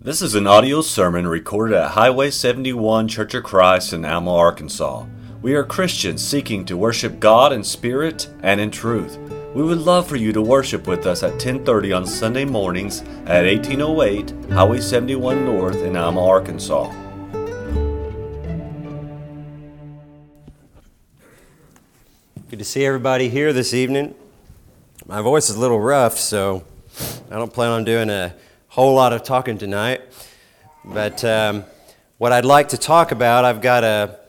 This is an audio sermon recorded at Highway 71 Church of Christ in Alma, Arkansas. We are Christians seeking to worship God in spirit and in truth. We would love for you to worship with us at 10:30 on Sunday mornings at 1808 Highway 71 North in Alma, Arkansas. Good to see everybody here this evening. My voice is a little rough, so I don't plan on doing a whole lot of talking tonight. But um, what I'd like to talk about, I've got a,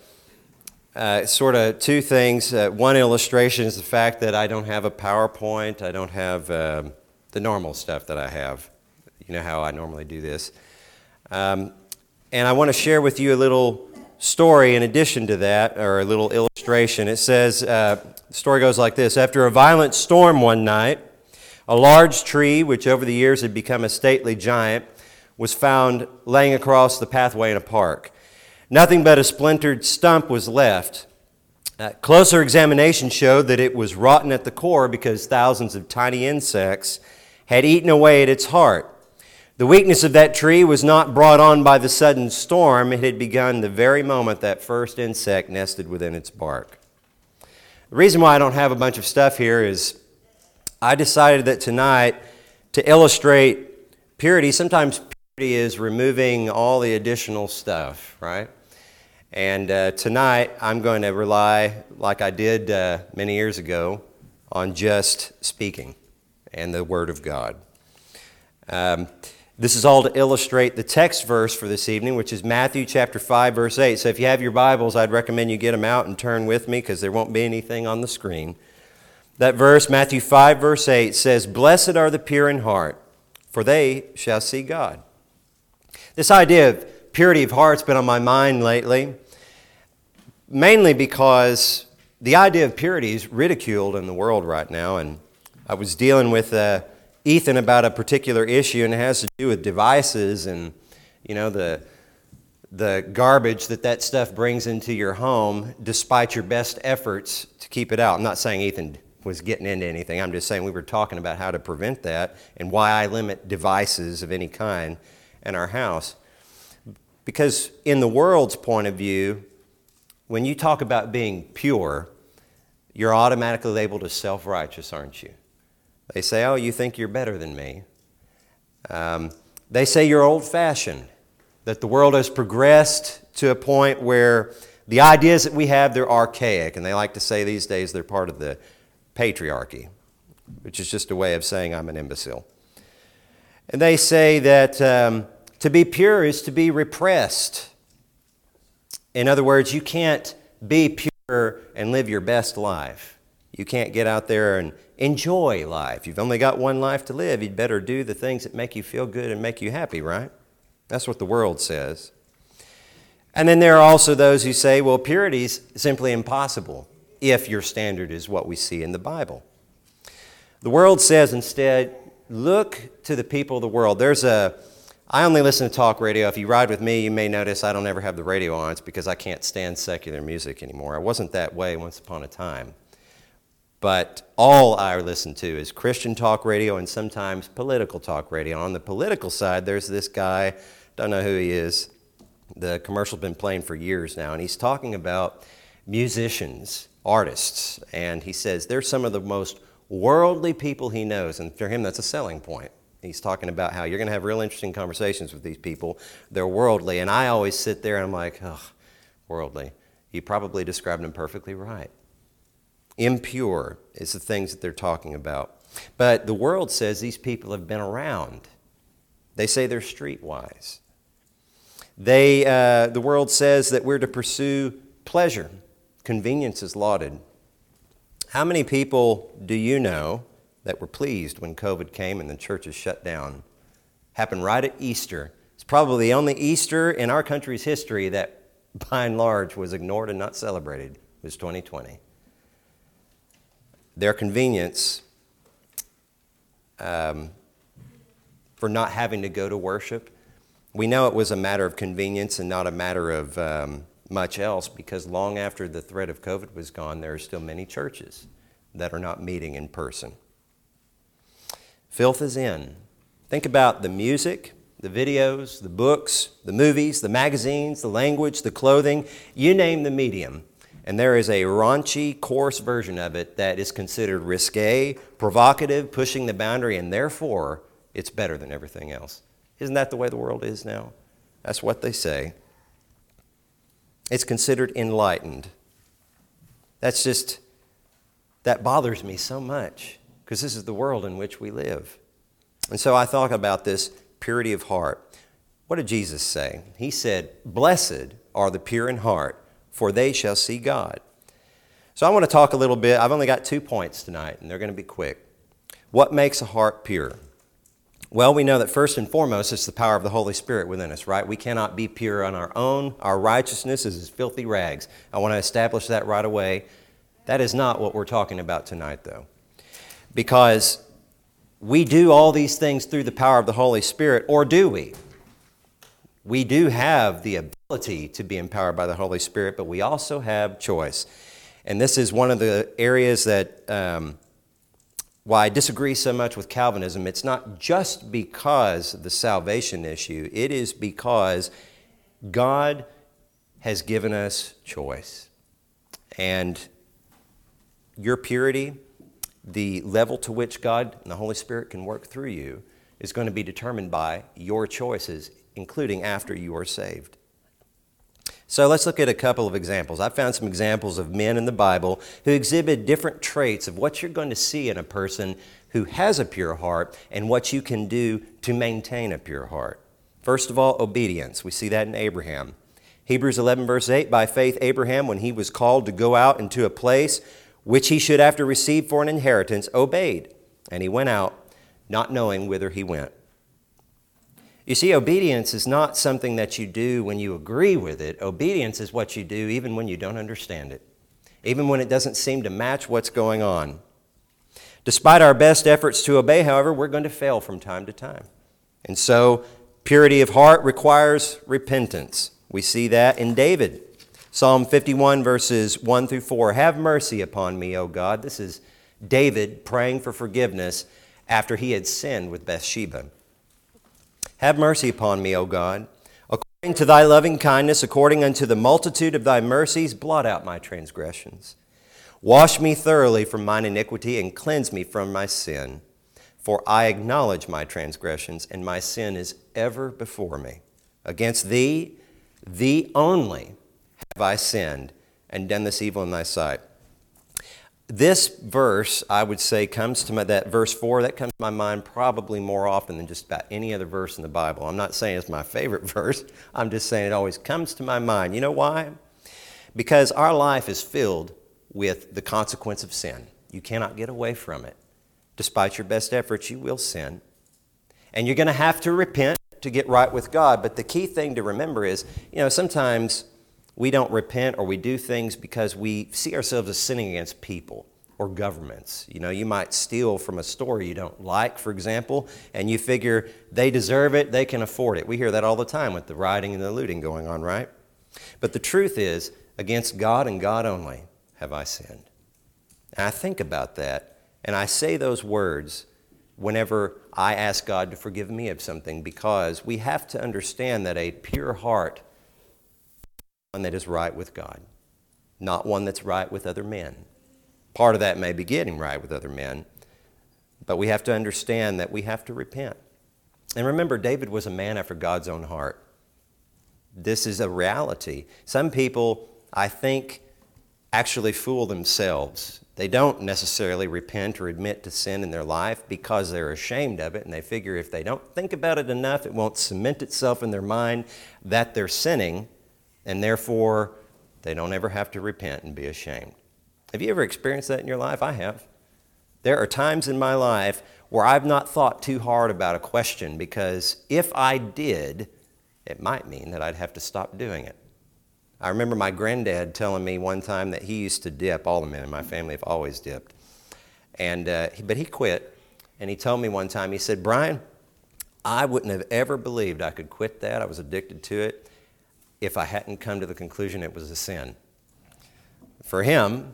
uh, sort of two things. Uh, one illustration is the fact that I don't have a PowerPoint. I don't have um, the normal stuff that I have. You know how I normally do this. Um, and I want to share with you a little story in addition to that, or a little illustration. It says, uh, the story goes like this After a violent storm one night, a large tree, which over the years had become a stately giant, was found laying across the pathway in a park. Nothing but a splintered stump was left. Uh, closer examination showed that it was rotten at the core because thousands of tiny insects had eaten away at its heart. The weakness of that tree was not brought on by the sudden storm, it had begun the very moment that first insect nested within its bark. The reason why I don't have a bunch of stuff here is I decided that tonight to illustrate purity, sometimes purity is removing all the additional stuff, right? And uh, tonight I'm going to rely, like I did uh, many years ago, on just speaking and the Word of God. Um, this is all to illustrate the text verse for this evening, which is Matthew chapter 5, verse 8. So if you have your Bibles, I'd recommend you get them out and turn with me because there won't be anything on the screen. That verse, Matthew 5, verse 8, says, Blessed are the pure in heart, for they shall see God. This idea of purity of heart's been on my mind lately, mainly because the idea of purity is ridiculed in the world right now. And I was dealing with. Uh, Ethan about a particular issue, and it has to do with devices and you know the the garbage that that stuff brings into your home, despite your best efforts to keep it out. I'm not saying Ethan was getting into anything. I'm just saying we were talking about how to prevent that and why I limit devices of any kind in our house. Because in the world's point of view, when you talk about being pure, you're automatically labeled as self righteous, aren't you? They say, Oh, you think you're better than me. Um, they say you're old fashioned, that the world has progressed to a point where the ideas that we have, they're archaic. And they like to say these days they're part of the patriarchy, which is just a way of saying I'm an imbecile. And they say that um, to be pure is to be repressed. In other words, you can't be pure and live your best life. You can't get out there and enjoy life. You've only got one life to live. You'd better do the things that make you feel good and make you happy, right? That's what the world says. And then there are also those who say, well, purity is simply impossible if your standard is what we see in the Bible. The world says instead, look to the people of the world. There's a, I only listen to talk radio. If you ride with me, you may notice I don't ever have the radio on. It's because I can't stand secular music anymore. I wasn't that way once upon a time. But all I listen to is Christian talk radio and sometimes political talk radio. On the political side, there's this guy, don't know who he is. The commercial's been playing for years now, and he's talking about musicians, artists, and he says they're some of the most worldly people he knows, and for him, that's a selling point. He's talking about how you're going to have real interesting conversations with these people. They're worldly, and I always sit there and I'm like, oh, worldly. You probably described them perfectly right impure is the things that they're talking about. But the world says these people have been around. They say they're streetwise. They, uh, the world says that we're to pursue pleasure. Convenience is lauded. How many people do you know that were pleased when COVID came and the churches shut down? Happened right at Easter. It's probably the only Easter in our country's history that, by and large, was ignored and not celebrated. It was 2020 their convenience um, for not having to go to worship. We know it was a matter of convenience and not a matter of um, much else because long after the threat of COVID was gone, there are still many churches that are not meeting in person. Filth is in. Think about the music, the videos, the books, the movies, the magazines, the language, the clothing, you name the medium. And there is a raunchy, coarse version of it that is considered risque, provocative, pushing the boundary, and therefore it's better than everything else. Isn't that the way the world is now? That's what they say. It's considered enlightened. That's just, that bothers me so much because this is the world in which we live. And so I thought about this purity of heart. What did Jesus say? He said, Blessed are the pure in heart, for they shall see God. So I want to talk a little bit. I've only got two points tonight, and they're going to be quick. What makes a heart pure? Well, we know that first and foremost, it's the power of the Holy Spirit within us, right? We cannot be pure on our own. Our righteousness is as filthy rags. I want to establish that right away. That is not what we're talking about tonight, though. Because we do all these things through the power of the Holy Spirit, or do we? We do have the ability to be empowered by the Holy Spirit, but we also have choice. And this is one of the areas that um, why I disagree so much with Calvinism. It's not just because of the salvation issue, it is because God has given us choice. And your purity, the level to which God and the Holy Spirit can work through you is going to be determined by your choices, including after you are saved. So let's look at a couple of examples. I found some examples of men in the Bible who exhibit different traits of what you're going to see in a person who has a pure heart and what you can do to maintain a pure heart. First of all, obedience. We see that in Abraham. Hebrews 11, verse 8 By faith, Abraham, when he was called to go out into a place which he should after receive for an inheritance, obeyed. And he went out, not knowing whither he went. You see, obedience is not something that you do when you agree with it. Obedience is what you do even when you don't understand it, even when it doesn't seem to match what's going on. Despite our best efforts to obey, however, we're going to fail from time to time. And so, purity of heart requires repentance. We see that in David. Psalm 51, verses 1 through 4. Have mercy upon me, O God. This is David praying for forgiveness after he had sinned with Bathsheba. Have mercy upon me, O God. According to thy loving kindness, according unto the multitude of thy mercies, blot out my transgressions. Wash me thoroughly from mine iniquity and cleanse me from my sin. For I acknowledge my transgressions, and my sin is ever before me. Against thee, thee only, have I sinned and done this evil in thy sight this verse, I would say, comes to my, that verse 4, that comes to my mind probably more often than just about any other verse in the Bible. I'm not saying it's my favorite verse, I'm just saying it always comes to my mind. You know why? Because our life is filled with the consequence of sin. You cannot get away from it. Despite your best efforts, you will sin. And you're going to have to repent to get right with God. But the key thing to remember is, you know, sometimes we don't repent or we do things because we see ourselves as sinning against people or governments. You know, you might steal from a store you don't like, for example, and you figure they deserve it, they can afford it. We hear that all the time with the rioting and the looting going on, right? But the truth is, against God and God only have I sinned. And I think about that, and I say those words whenever I ask God to forgive me of something because we have to understand that a pure heart one that is right with God, not one that's right with other men. Part of that may be getting right with other men, but we have to understand that we have to repent. And remember, David was a man after God's own heart. This is a reality. Some people, I think, actually fool themselves. They don't necessarily repent or admit to sin in their life because they're ashamed of it, and they figure if they don't think about it enough, it won't cement itself in their mind that they're sinning and therefore they don't ever have to repent and be ashamed. Have you ever experienced that in your life? I have. There are times in my life where I've not thought too hard about a question because if I did, it might mean that I'd have to stop doing it. I remember my granddad telling me one time that he used to dip. All the men in my family have always dipped. And, uh, but he quit. And he told me one time, he said, Brian, I wouldn't have ever believed I could quit that. I was addicted to it if I hadn't come to the conclusion it was a sin. For him,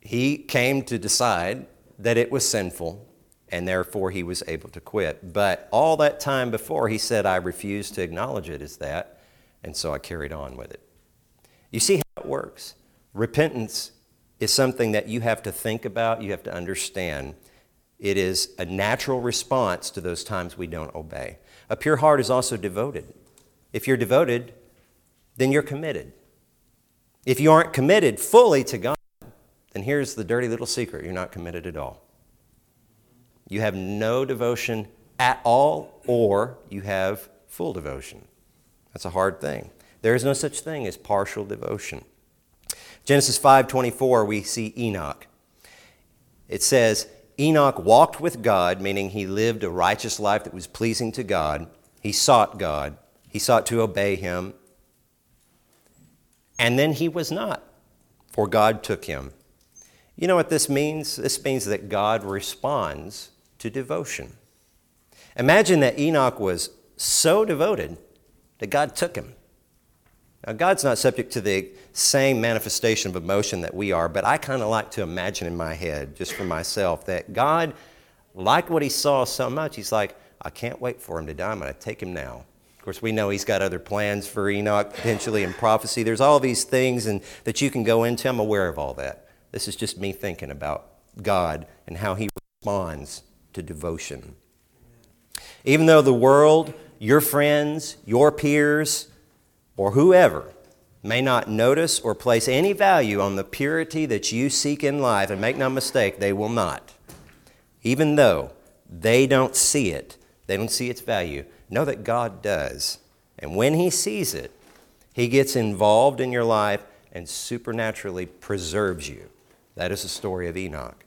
he came to decide that it was sinful and therefore he was able to quit. But all that time before, he said, I refuse to acknowledge it as that, and so I carried on with it. You see how it works? Repentance is something that you have to think about, you have to understand. It is a natural response to those times we don't obey. A pure heart is also devoted. If you're devoted, then you're committed. If you aren't committed fully to God, then here's the dirty little secret you're not committed at all. You have no devotion at all, or you have full devotion. That's a hard thing. There is no such thing as partial devotion. Genesis 5:24 we see Enoch. It says Enoch walked with God, meaning he lived a righteous life that was pleasing to God. He sought God. He sought to obey him. And then he was not, for God took him. You know what this means? This means that God responds to devotion. Imagine that Enoch was so devoted that God took him. Now, God's not subject to the same manifestation of emotion that we are, but I kind of like to imagine in my head, just for myself, that God liked what he saw so much, he's like, I can't wait for him to die. I'm going to take him now. Of course, we know he's got other plans for Enoch, potentially in prophecy. There's all these things and, that you can go into. I'm aware of all that. This is just me thinking about God and how he responds to devotion. Even though the world, your friends, your peers, or whoever may not notice or place any value on the purity that you seek in life, and make no mistake, they will not. Even though they don't see it, they don't see its value, know that God does. And when He sees it, He gets involved in your life and supernaturally preserves you. That is the story of Enoch.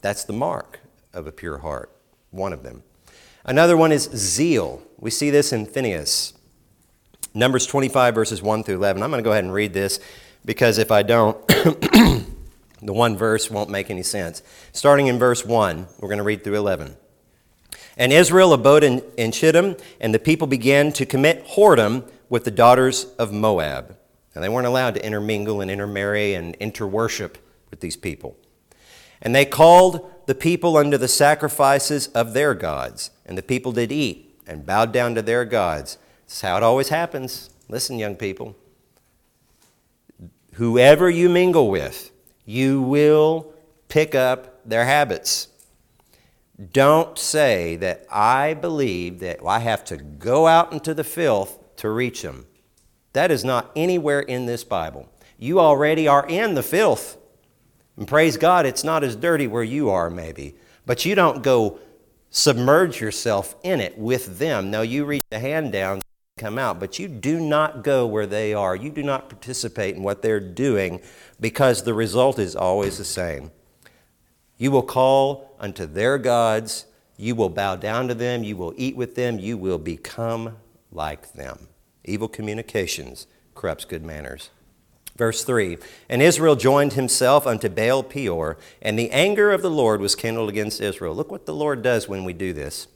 That's the mark of a pure heart, one of them. Another one is zeal. We see this in Phineas. Numbers 25, verses 1 through 11. I'm going to go ahead and read this because if I don't, the one verse won't make any sense. Starting in verse 1, we're going to read through 11. And Israel abode in, in and the people began to commit whoredom with the daughters of Moab. And they weren't allowed to intermingle and intermarry and interworship with these people. And they called the people unto the sacrifices of their gods. And the people did eat and bowed down to their gods. This is how it always happens. Listen, young people. Whoever you mingle with, you will pick up their habits. Don't say that I believe that I have to go out into the filth to reach them. That is not anywhere in this Bible. You already are in the filth. And praise God, it's not as dirty where you are, maybe. But you don't go submerge yourself in it with them. No, you reach a hand down, come out, but you do not go where they are. You do not participate in what they're doing because the result is always the same. You will call unto their gods, you will bow down to them, you will eat with them, you will become like them. Evil communications corrupts good manners. Verse 3 And Israel joined himself unto Baal Peor, and the anger of the Lord was kindled against Israel. Look what the Lord does when we do this.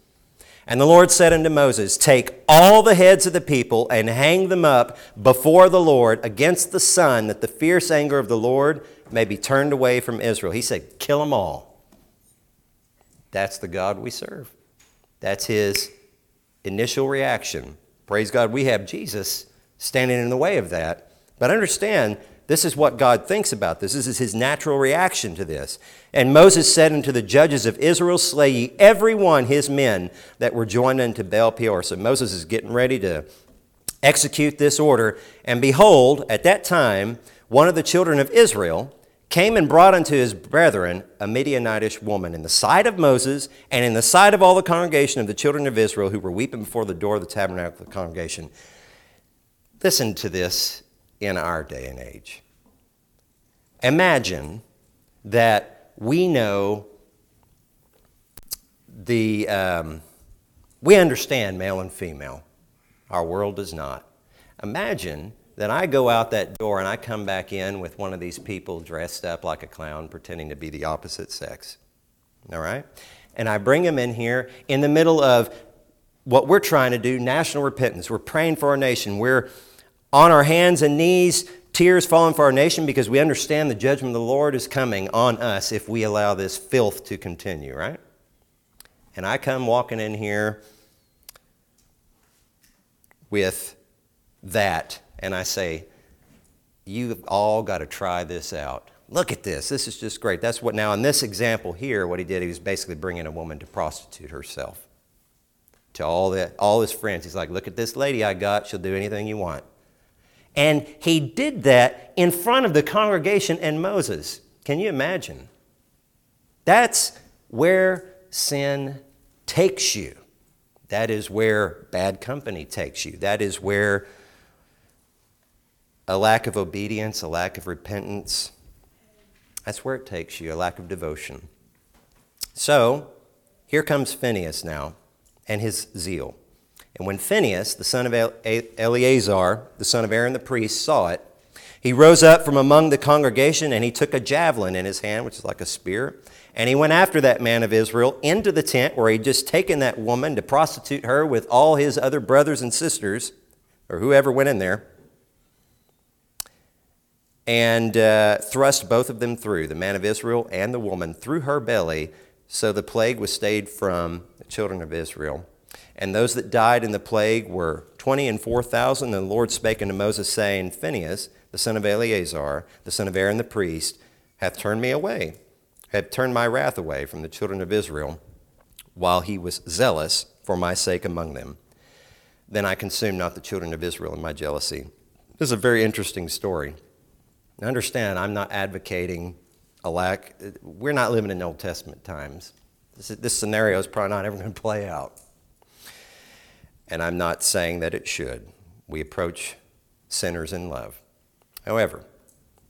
And the Lord said unto Moses, Take all the heads of the people and hang them up before the Lord against the sun, that the fierce anger of the Lord may be turned away from Israel. He said, Kill them all. That's the God we serve. That's his initial reaction. Praise God, we have Jesus standing in the way of that. But understand, this is what God thinks about this. This is his natural reaction to this. And Moses said unto the judges of Israel, Slay ye every one his men that were joined unto Baal Peor. So Moses is getting ready to execute this order. And behold, at that time, one of the children of Israel came and brought unto his brethren a Midianitish woman in the sight of Moses and in the sight of all the congregation of the children of Israel who were weeping before the door of the tabernacle of the congregation. Listen to this in our day and age. Imagine that we know the, um, we understand male and female. Our world does not. Imagine that I go out that door and I come back in with one of these people dressed up like a clown, pretending to be the opposite sex. All right? And I bring him in here in the middle of what we're trying to do national repentance. We're praying for our nation. We're on our hands and knees, tears falling for our nation because we understand the judgment of the Lord is coming on us if we allow this filth to continue, right? and I come walking in here with that, and I say, You've all got to try this out. Look at this. This is just great. That's what now, in this example here, what he did, he was basically bringing a woman to prostitute herself to all, the, all his friends. He's like, Look at this lady I got. She'll do anything you want. And he did that in front of the congregation and Moses. Can you imagine? That's where sin takes you. That is where bad company takes you. That is where a lack of obedience, a lack of repentance, that's where it takes you, a lack of devotion. So, here comes Phineas now and his zeal. And when Phineas, the son of Eleazar, the son of Aaron the priest, saw it, he rose up from among the congregation and he took a javelin in his hand, which is like a spear, and he went after that man of Israel into the tent where he'd just taken that woman to prostitute her with all his other brothers and sisters, or whoever went in there, and uh, thrust both of them through, the man of Israel and the woman, through her belly. So the plague was stayed from the children of Israel. And those that died in the plague were twenty and four thousand. And the Lord spake unto Moses, saying, Phinehas, the son of Eleazar, the son of Aaron the priest, hath turned me away hath turned my wrath away from the children of Israel while he was zealous for my sake among them. Then I consumed not the children of Israel in my jealousy. This is a very interesting story. Now understand, I'm not advocating a lack, we're not living in Old Testament times. This, this scenario is probably not ever going to play out. And I'm not saying that it should. We approach sinners in love. However,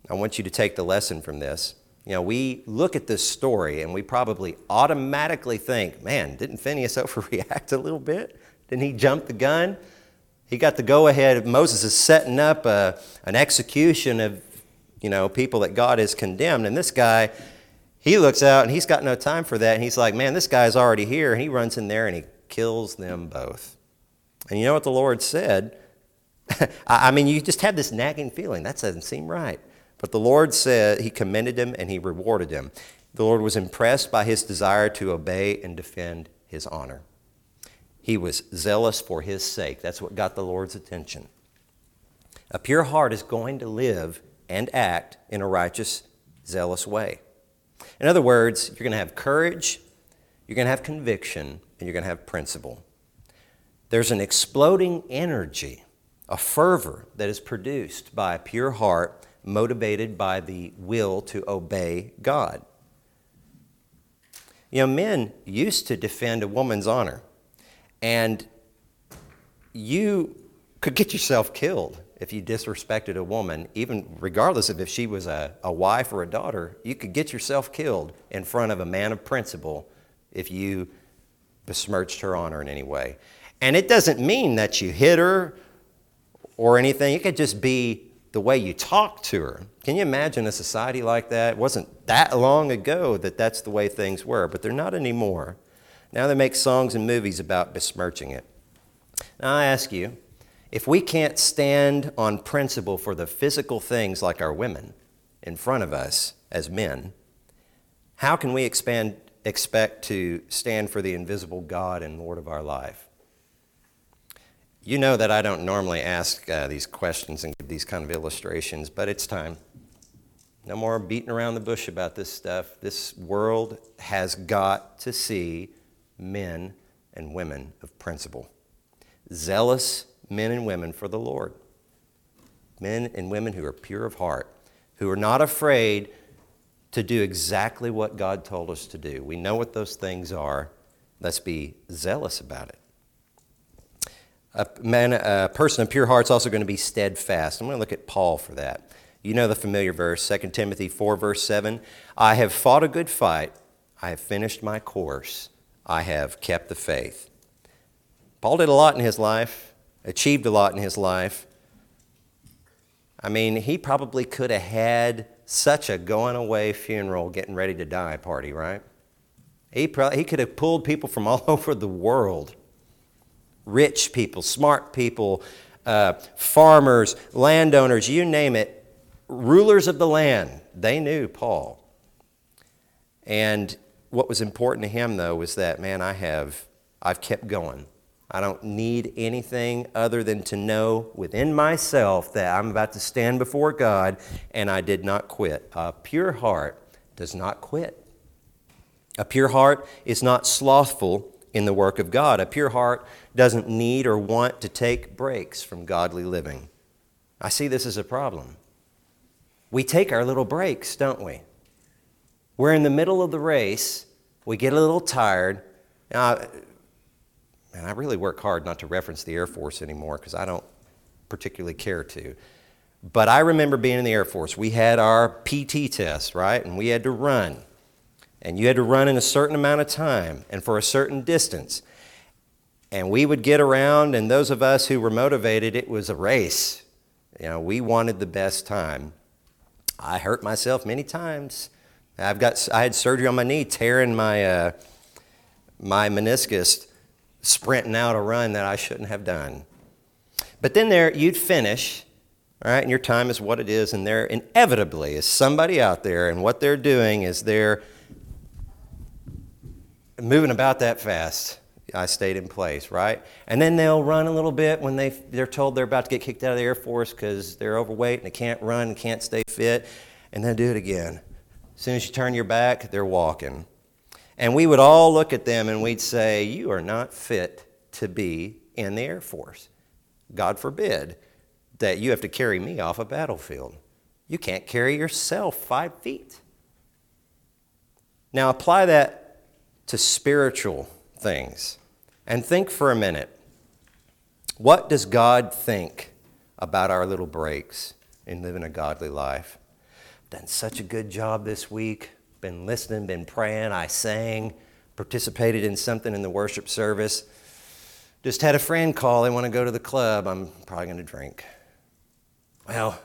I want you to take the lesson from this you know, we look at this story and we probably automatically think, man, didn't Phineas overreact a little bit? Didn't he jump the gun? He got the go ahead. Moses is setting up a, an execution of, you know, people that God has condemned. And this guy, he looks out and he's got no time for that. And he's like, man, this guy's already here. And he runs in there and he kills them both. And you know what the Lord said? I mean, you just have this nagging feeling. That doesn't seem right. But the Lord said, He commended him and He rewarded him. The Lord was impressed by his desire to obey and defend His honor. He was zealous for His sake. That's what got the Lord's attention. A pure heart is going to live and act in a righteous, zealous way. In other words, you're going to have courage, you're going to have conviction, and you're going to have principle. There's an exploding energy, a fervor that is produced by a pure heart motivated by the will to obey God. You know, men used to defend a woman's honor, and you could get yourself killed if you disrespected a woman, even regardless of if she was a, a wife or a daughter. You could get yourself killed in front of a man of principle if you besmirched her honor in any way. And it doesn't mean that you hit her or anything, it could just be the way you talk to her. Can you imagine a society like that? It wasn't that long ago that that's the way things were, but they're not anymore. Now they make songs and movies about besmirching it. Now I ask you, if we can't stand on principle for the physical things like our women in front of us as men, how can we expand, expect to stand for the invisible God and Lord of our life? You know that I don't normally ask uh, these questions and give these kind of illustrations, but it's time. No more beating around the bush about this stuff. This world has got to see men and women of principle, zealous men and women for the Lord, men and women who are pure of heart, who are not afraid to do exactly what God told us to do. We know what those things are. Let's be zealous about it. A, man, a person of pure heart is also going to be steadfast. I'm going to look at Paul for that. You know the familiar verse, 2 Timothy 4, verse 7. I have fought a good fight. I have finished my course. I have kept the faith. Paul did a lot in his life, achieved a lot in his life. I mean, he probably could have had such a going away funeral, getting ready to die party, right? He, probably, he could have pulled people from all over the world rich people, smart people, uh, farmers, landowners, you name it, rulers of the land. They knew Paul. And what was important to him, though, was that, man, I have, I've kept going. I don't need anything other than to know within myself that I'm about to stand before God and I did not quit. A pure heart does not quit. A pure heart is not slothful in the work of God. A pure heart doesn't need or want to take breaks from godly living. I see this as a problem. We take our little breaks, don't we? We're in the middle of the race, we get a little tired. And I really work hard not to reference the Air Force anymore because I don't particularly care to. But I remember being in the Air Force. We had our PT test, right? And we had to run. And you had to run in a certain amount of time and for a certain distance. And we would get around, and those of us who were motivated, it was a race. You know, we wanted the best time. I hurt myself many times. I've got, I had surgery on my knee, tearing my, uh, my meniscus sprinting out a run that I shouldn't have done. But then there, you'd finish, all right, and your time is what it is, and there inevitably is somebody out there, and what they're doing is they're moving about that fast. I stayed in place, right? And then they'll run a little bit when they, they're told they're about to get kicked out of the Air Force because they're overweight and they can't run and can't stay fit, and then do it again. As soon as you turn your back, they're walking. And we would all look at them and we'd say, You are not fit to be in the Air Force. God forbid that you have to carry me off a battlefield. You can't carry yourself five feet. Now apply that to spiritual things and think for a minute. What does God think about our little breaks in living a godly life? Done such a good job this week been listening, been praying. I sang, participated in something in the worship service. Just had a friend call. They want to go to the club. I'm probably going to drink. Well,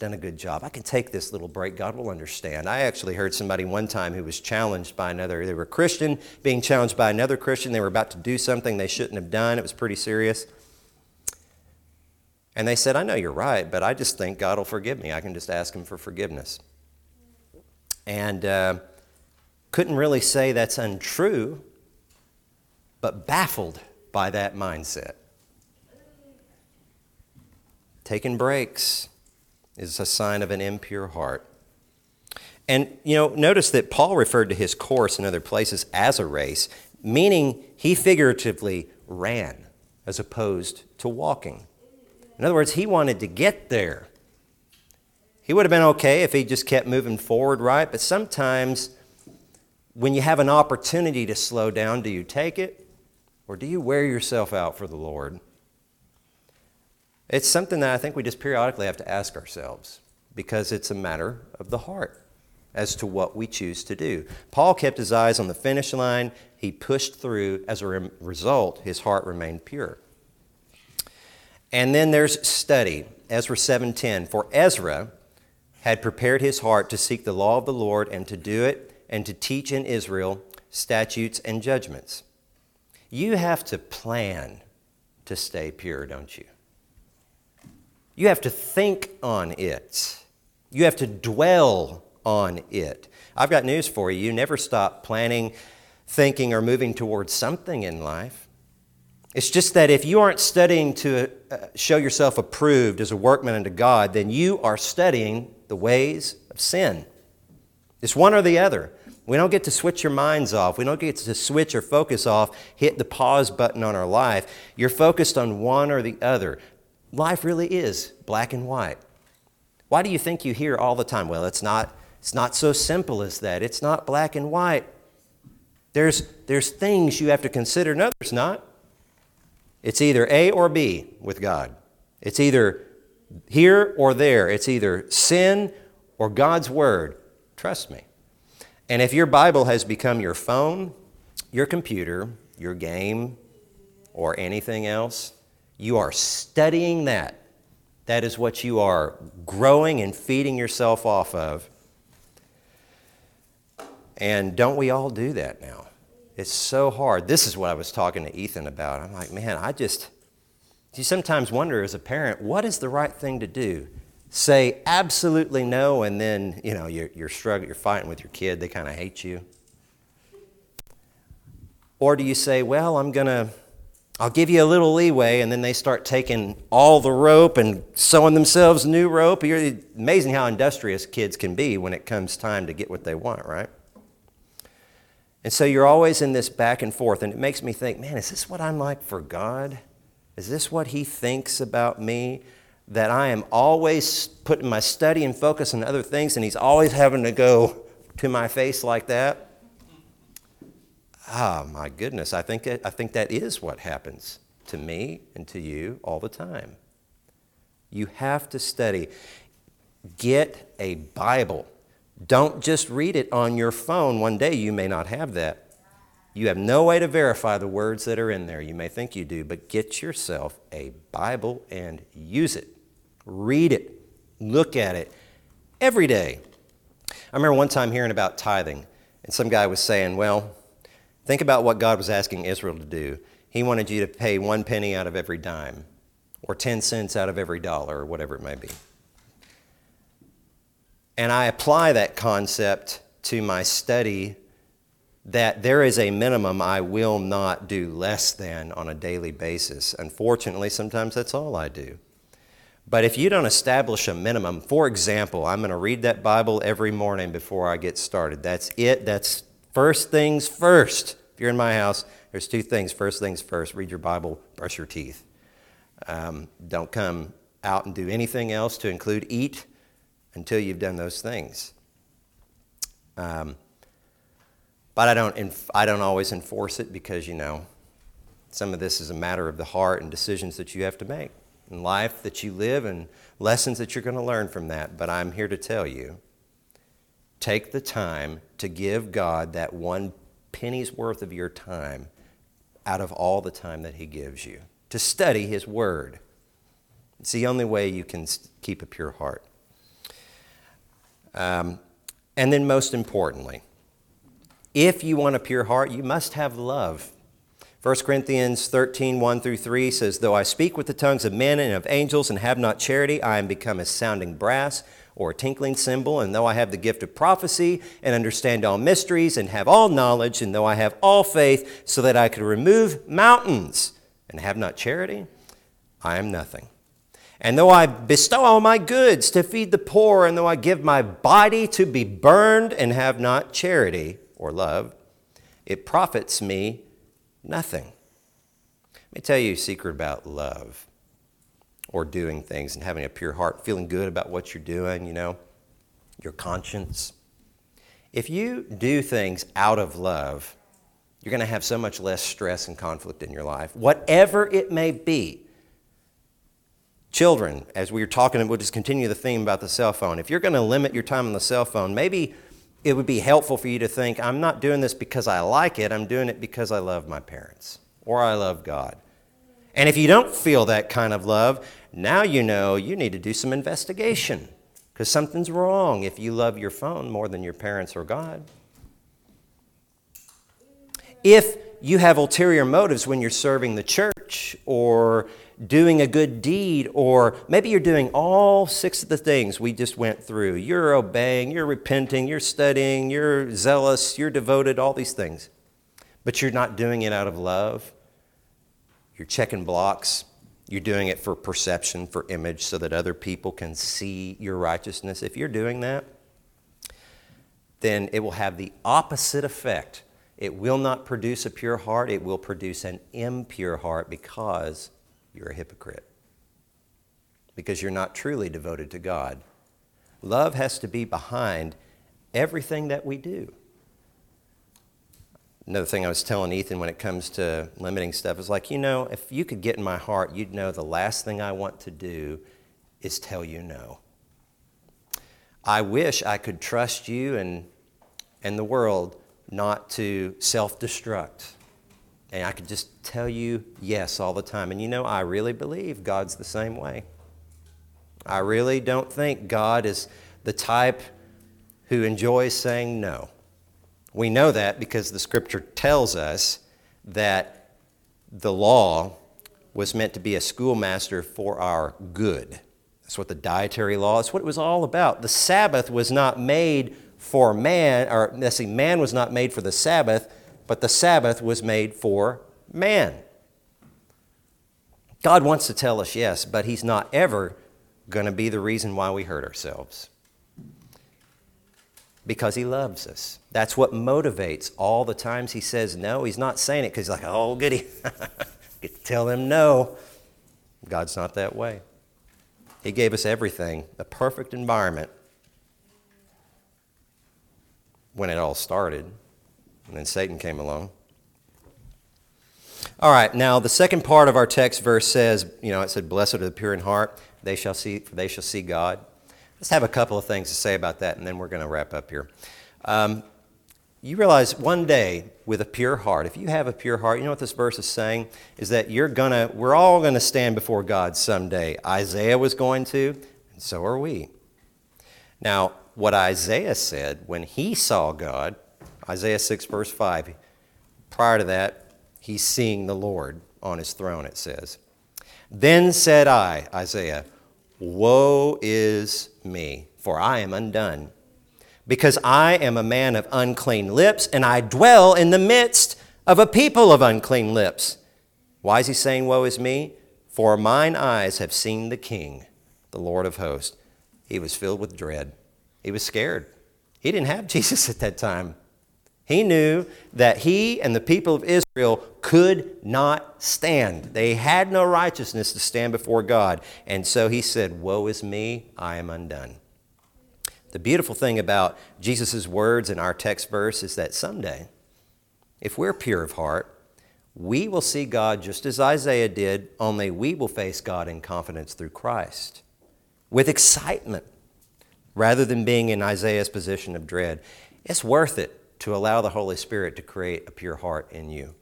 done a good job. I can take this little break. God will understand. I actually heard somebody one time who was challenged by another. They were Christian being challenged by another Christian. They were about to do something they shouldn't have done. It was pretty serious. And they said, I know you're right, but I just think God will forgive me. I can just ask Him for forgiveness and uh, couldn't really say that's untrue, but baffled by that mindset. Taking breaks is a sign of an impure heart. And, you know, notice that Paul referred to his course in other places as a race, meaning he figuratively ran as opposed to walking. In other words, he wanted to get there. He would have been okay if he just kept moving forward, right? But sometimes when you have an opportunity to slow down, do you take it or do you wear yourself out for the Lord? It's something that I think we just periodically have to ask ourselves because it's a matter of the heart as to what we choose to do. Paul kept his eyes on the finish line. He pushed through. As a result, his heart remained pure. And then there's study. Ezra 7:10. For Ezra, had prepared his heart to seek the law of the Lord and to do it and to teach in Israel statutes and judgments. You have to plan to stay pure, don't you? You have to think on it. You have to dwell on it. I've got news for you. You never stop planning, thinking, or moving towards something in life. It's just that if you aren't studying to uh, show yourself approved as a workman unto God, then you are studying the ways of sin. It's one or the other. We don't get to switch your minds off. We don't get to switch or focus off, hit the pause button on our life. You're focused on one or the other. Life really is black and white. Why do you think you hear all the time, well, it's not, it's not so simple as that. It's not black and white. There's, there's things you have to consider. No, there's not. It's either A or B with God. It's either here or there. It's either sin or God's Word. Trust me. And if your Bible has become your phone, your computer, your game, or anything else, you are studying that. That is what you are growing and feeding yourself off of. And don't we all do that now? It's so hard. This is what I was talking to Ethan about. I'm like, man, I just, you sometimes wonder as a parent, what is the right thing to do? Say absolutely no, and then, you know, you're, you're struggling, you're fighting with your kid, they kind of hate you. Or do you say, well, I'm to, I'll give you a little leeway, and then they start taking all the rope and sewing themselves new rope? You're amazing how industrious kids can be when it comes time to get what they want, right? And so you're always in this back and forth, and it makes me think, man, is this what I'm like for God? Is this what He thinks about me? That I am always putting my study and focus on other things, and He's always having to go to my face like that? Ah, my goodness, I think, I think that is what happens to me and to you all the time. You have to study. Get a Bible. Don't just read it on your phone. One day you may not have that. You have no way to verify the words that are in there. You may think you do, but get yourself a Bible and use it. Read it. Look at it every day. I remember one time hearing about tithing, and some guy was saying, Well, Think about what God was asking Israel to do. He wanted you to pay one penny out of every dime, or 10 cents out of every dollar, or whatever it may be. And I apply that concept to my study that there is a minimum I will not do less than on a daily basis. Unfortunately, sometimes that's all I do. But if you don't establish a minimum, for example, I'm going to read that Bible every morning before I get started. That's it. That's First things first. If you're in my house, there's two things. First things first read your Bible, brush your teeth. Um, don't come out and do anything else to include eat until you've done those things. Um, but I don't, inf- I don't always enforce it because, you know, some of this is a matter of the heart and decisions that you have to make in life that you live and lessons that you're going to learn from that. But I'm here to tell you take the time to give God that one penny's worth of your time out of all the time that He gives you to study His Word. It's the only way you can keep a pure heart. Um, and then, most importantly, if you want a pure heart, you must have love. 1 Corinthians 13, 1 through 3 says, Though I speak with the tongues of men and of angels and have not charity, I am become as sounding brass or a tinkling cymbal, and though I have the gift of prophecy and understand all mysteries and have all knowledge, and though I have all faith so that I could remove mountains and have not charity, I am nothing. And though I bestow all my goods to feed the poor, and though I give my body to be burned and have not charity or love, it profits me nothing. Let me tell you a secret about love or doing things and having a pure heart, feeling good about what you're doing, you know, your conscience. If you do things out of love, you're going to have so much less stress and conflict in your life, whatever it may be. Children, as we were talking, and we'll just continue the theme about the cell phone. If you're going to limit your time on the cell phone, maybe it would be helpful for you to think, I'm not doing this because I like it, I'm doing it because I love my parents or I love God. And if you don't feel that kind of love, now you know you need to do some investigation because something's wrong if you love your phone more than your parents or God. If you have ulterior motives when you're serving the church or doing a good deed, or maybe you're doing all six of the things we just went through. You're obeying, you're repenting, you're studying, you're zealous, you're devoted, all these things. But you're not doing it out of love. You're checking blocks. You're doing it for perception, for image, so that other people can see your righteousness. If you're doing that, then it will have the opposite effect. It will not produce a pure heart, it will produce an impure heart because you're a hypocrite. Because you're not truly devoted to God. Love has to be behind everything that we do. Another thing I was telling Ethan when it comes to limiting stuff is like, you know, if you could get in my heart, you'd know the last thing I want to do is tell you no. I wish I could trust you and, and the world not to self destruct. And I could just tell you yes all the time. And you know, I really believe God's the same way. I really don't think God is the type who enjoys saying no. We know that because the scripture tells us that the law was meant to be a schoolmaster for our good. That's what the dietary law is what it was all about. The Sabbath was not made for man, or let's see, man was not made for the Sabbath. But the Sabbath was made for man. God wants to tell us yes, but He's not ever going to be the reason why we hurt ourselves. Because He loves us. That's what motivates all the times He says no. He's not saying it because He's like, oh, goody. Get to tell them no. God's not that way. He gave us everything, the perfect environment when it all started. And then Satan came along. All right, now the second part of our text verse says, you know, it said, Blessed are the pure in heart, they shall see, for they shall see God. Let's have a couple of things to say about that, and then we're going to wrap up here. Um, you realize one day with a pure heart, if you have a pure heart, you know what this verse is saying? Is that you're gonna, we're all gonna stand before God someday. Isaiah was going to, and so are we. Now, what Isaiah said when he saw God, Isaiah 6, verse 5, prior to that, he's seeing the Lord on his throne, it says. Then said I, Isaiah, Woe is me, for I am undone, because I am a man of unclean lips, and I dwell in the midst of a people of unclean lips. Why is he saying, Woe is me? For mine eyes have seen the King, the Lord of hosts. He was filled with dread. He was scared. He didn't have Jesus at that time. He knew that he and the people of Israel could not stand. They had no righteousness to stand before God. And so he said, Woe is me, I am undone. The beautiful thing about Jesus' words in our text verse is that someday, if we're pure of heart, we will see God just as Isaiah did, only we will face God in confidence through Christ with excitement rather than being in Isaiah's position of dread. It's worth it to allow the Holy Spirit to create a pure heart in you.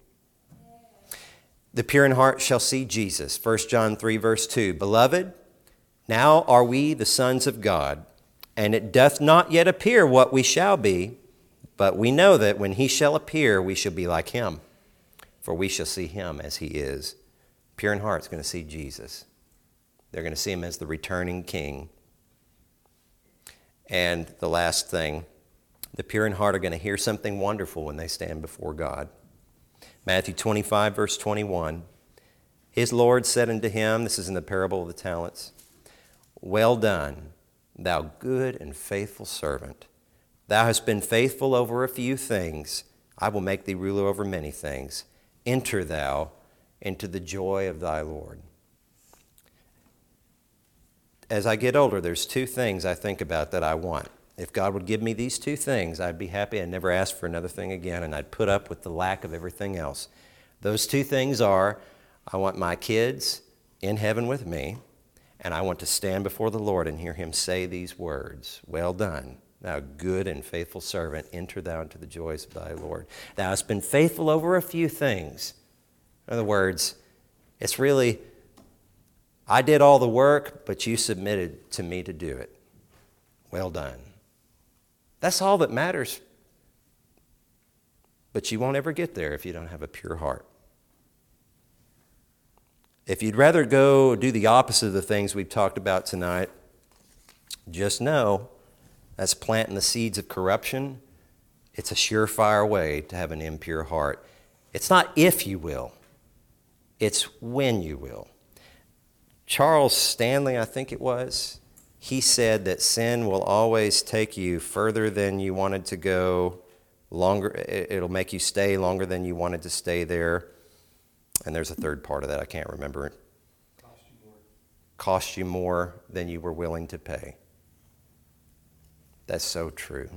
The pure in heart shall see Jesus. 1 John 3, verse 2. Beloved, now are we the sons of God, and it doth not yet appear what we shall be, but we know that when he shall appear, we shall be like him, for we shall see him as he is. Pure in heart is going to see Jesus. They're going to see him as the returning king. And the last thing, the pure in heart are going to hear something wonderful when they stand before God. Matthew 25, verse 21. His Lord said unto him, This is in the parable of the talents, Well done, thou good and faithful servant. Thou hast been faithful over a few things. I will make thee ruler over many things. Enter thou into the joy of thy Lord. As I get older, there's two things I think about that I want. If God would give me these two things, I'd be happy. I'd never ask for another thing again, and I'd put up with the lack of everything else. Those two things are I want my kids in heaven with me, and I want to stand before the Lord and hear him say these words Well done, thou good and faithful servant, enter thou into the joys of thy Lord. Thou hast been faithful over a few things. In other words, it's really, I did all the work, but you submitted to me to do it. Well done. That's all that matters. But you won't ever get there if you don't have a pure heart. If you'd rather go do the opposite of the things we've talked about tonight, just know that's planting the seeds of corruption. It's a surefire way to have an impure heart. It's not if you will, it's when you will. Charles Stanley, I think it was, he said that sin will always take you further than you wanted to go, longer, it'll make you stay longer than you wanted to stay there. And there's a third part of that, I can't remember. Cost you more, Cost you more than you were willing to pay. That's so true.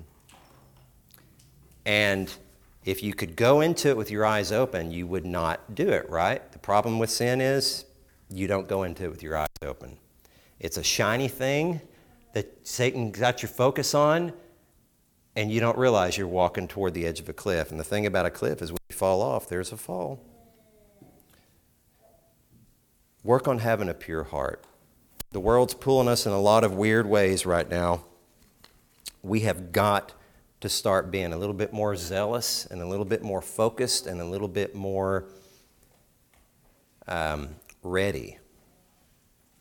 And if you could go into it with your eyes open, you would not do it, right? The problem with sin is you don't go into it with your eyes open. It's a shiny thing that Satan got your focus on, and you don't realize you're walking toward the edge of a cliff. And the thing about a cliff is when you fall off, there's a fall. Work on having a pure heart. The world's pulling us in a lot of weird ways right now. We have got to start being a little bit more zealous and a little bit more focused and a little bit more um, ready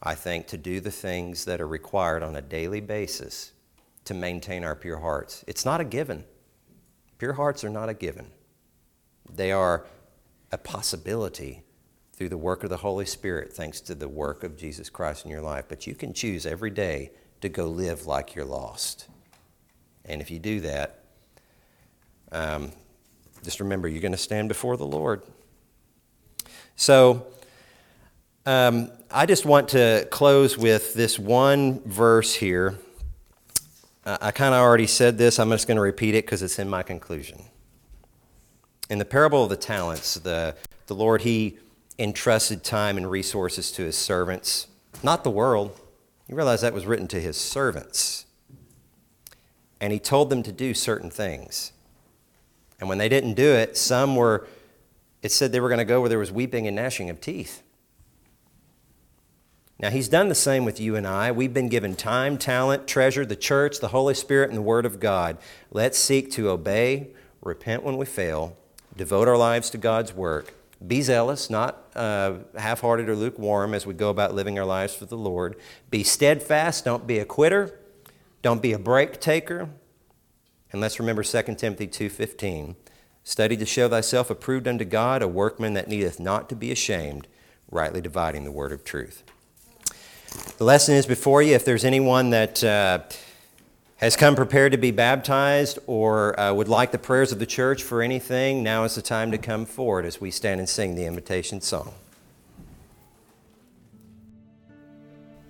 I think, to do the things that are required on a daily basis to maintain our pure hearts. It's not a given. Pure hearts are not a given. They are a possibility through the work of the Holy Spirit, thanks to the work of Jesus Christ in your life. But you can choose every day to go live like you're lost. And if you do that, um, just remember you're going to stand before the Lord. So, um, I just want to close with this one verse here. Uh, I kind of already said this. I'm just going to repeat it because it's in my conclusion. In the parable of the talents, the, the Lord, He entrusted time and resources to His servants, not the world. You realize that was written to His servants. And He told them to do certain things. And when they didn't do it, some were, it said they were going to go where there was weeping and gnashing of teeth. Now, He's done the same with you and I. We've been given time, talent, treasure, the church, the Holy Spirit, and the Word of God. Let's seek to obey, repent when we fail, devote our lives to God's work, be zealous, not uh, half hearted or lukewarm as we go about living our lives for the Lord. Be steadfast, don't be a quitter, don't be a break taker. And let's remember 2 Timothy 2:15. Study to show thyself approved unto God, a workman that needeth not to be ashamed, rightly dividing the word of truth. The lesson is before you. If there's anyone that uh, has come prepared to be baptized or uh, would like the prayers of the church for anything, now is the time to come forward as we stand and sing the invitation song.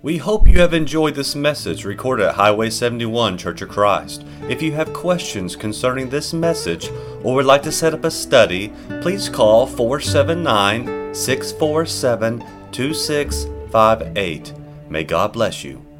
We hope you have enjoyed this message recorded at Highway 71 Church of Christ. If you have questions concerning this message or would like to set up a study, please call 479 647 2658. May God bless you.